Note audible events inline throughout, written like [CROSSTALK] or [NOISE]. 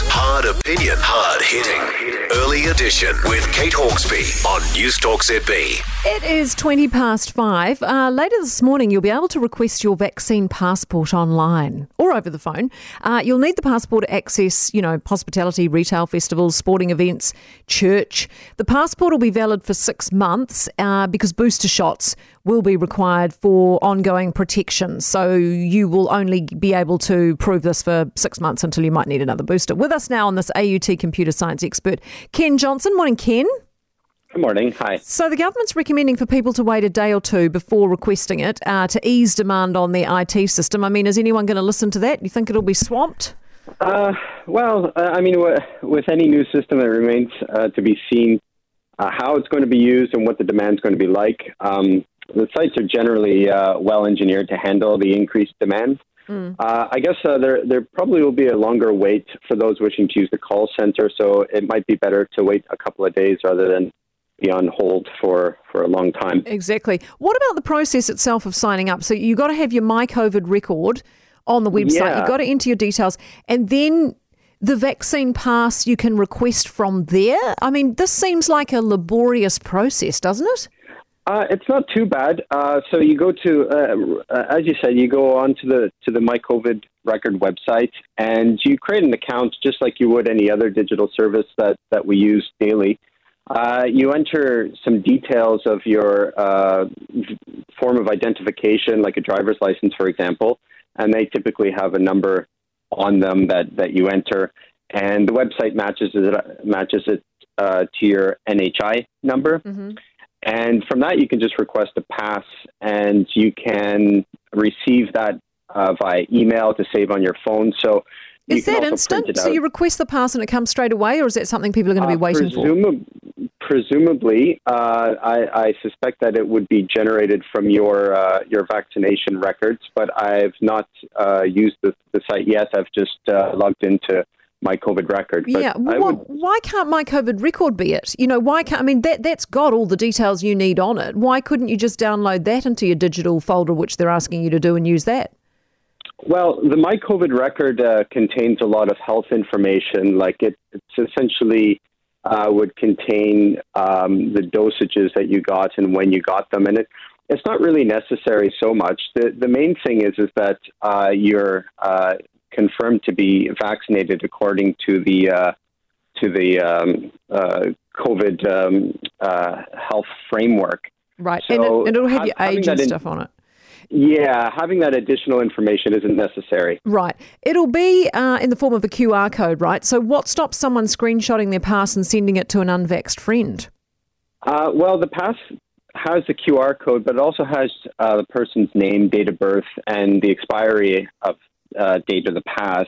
Hard opinion. Hard hitting. Early edition with Kate Hawkesby on News Talk ZB. It is 20 past five. Uh, later this morning, you'll be able to request your vaccine passport online or over the phone. Uh, you'll need the passport to access, you know, hospitality, retail festivals, sporting events, church. The passport will be valid for six months uh, because booster shots will be required for ongoing protection. So you will only be able to prove this for six months until you might need another booster. With us now on this AUT computer science expert, Ken Johnson. Morning, Ken. Good morning. Hi. So the government's recommending for people to wait a day or two before requesting it uh, to ease demand on the IT system. I mean, is anyone going to listen to that? You think it'll be swamped? Uh, well, uh, I mean, with any new system, it remains uh, to be seen uh, how it's going to be used and what the demand is going to be like. Um, the sites are generally uh, well engineered to handle the increased demand. Mm. Uh, I guess uh, there there probably will be a longer wait for those wishing to use the call center, so it might be better to wait a couple of days rather than be on hold for, for a long time. Exactly. What about the process itself of signing up? So you've got to have your My COVID record on the website. Yeah. You've got to enter your details, and then the vaccine pass you can request from there. I mean, this seems like a laborious process, doesn't it? Uh, it's not too bad. Uh, so you go to, uh, uh, as you said, you go on to the to the My COVID record website, and you create an account just like you would any other digital service that that we use daily. Uh, you enter some details of your uh, form of identification, like a driver's license, for example, and they typically have a number on them that, that you enter, and the website matches it matches it to your NHI number. Mm-hmm. And from that, you can just request a pass, and you can receive that uh, via email to save on your phone. So is that instant? So you request the pass and it comes straight away, or is that something people are going to be uh, waiting presumab- for? Presumably, uh, I, I, suspect that it would be generated from your uh, your vaccination records, but I've not uh, used the, the, site yet. I've just uh, logged into my COVID record. Yeah, would... why can't my COVID record be it? You know, why can't I mean that that's got all the details you need on it. Why couldn't you just download that into your digital folder, which they're asking you to do, and use that? Well, the My COVID record uh, contains a lot of health information. Like it, it's essentially uh, would contain um, the dosages that you got and when you got them, and it it's not really necessary so much. The the main thing is is that uh, you're uh, confirmed to be vaccinated according to the uh, to the um, uh, COVID um, uh, health framework. Right, so and, it, will have your age and in, stuff on it. Yeah, having that additional information isn't necessary. Right. It'll be uh, in the form of a QR code, right? So, what stops someone screenshotting their pass and sending it to an unvaxxed friend? Uh, well, the pass has the QR code, but it also has uh, the person's name, date of birth, and the expiry of uh, date of the pass.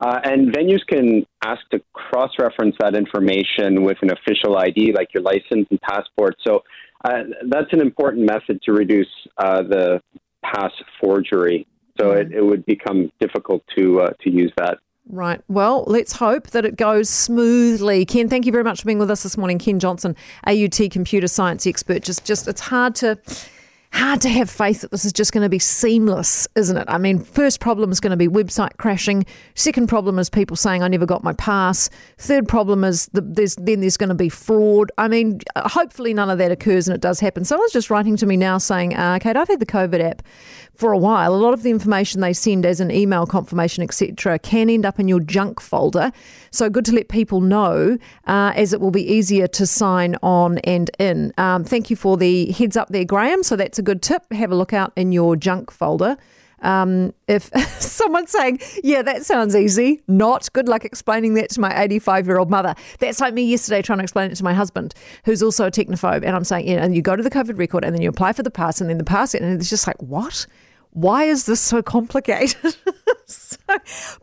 Uh, and venues can ask to cross reference that information with an official ID like your license and passport. So uh, that's an important method to reduce uh, the pass forgery. So mm-hmm. it, it, would become difficult to uh, to use that. Right. Well, let's hope that it goes smoothly. Ken, thank you very much for being with us this morning. Ken Johnson, AUT computer science expert. Just, just it's hard to hard to have faith that this is just going to be seamless, isn't it? I mean, first problem is going to be website crashing. Second problem is people saying I never got my pass. Third problem is the, there's then there's going to be fraud. I mean, hopefully none of that occurs and it does happen. Someone's just writing to me now saying, uh, Kate, I've had the COVID app for a while. A lot of the information they send as an email confirmation, etc., can end up in your junk folder. So good to let people know, uh, as it will be easier to sign on and in. Um, thank you for the heads up there, Graham. So that's a good tip. Have a look out in your junk folder. Um, if [LAUGHS] someone's saying, yeah, that sounds easy, not good luck explaining that to my 85 year old mother. That's like me yesterday trying to explain it to my husband, who's also a technophobe. And I'm saying, yeah, and you go to the COVID record and then you apply for the pass and then the pass, and it's just like, what? why is this so complicated? [LAUGHS] so,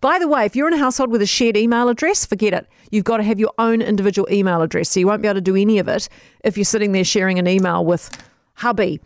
by the way, if you're in a household with a shared email address, forget it. You've got to have your own individual email address. So you won't be able to do any of it if you're sitting there sharing an email with hubby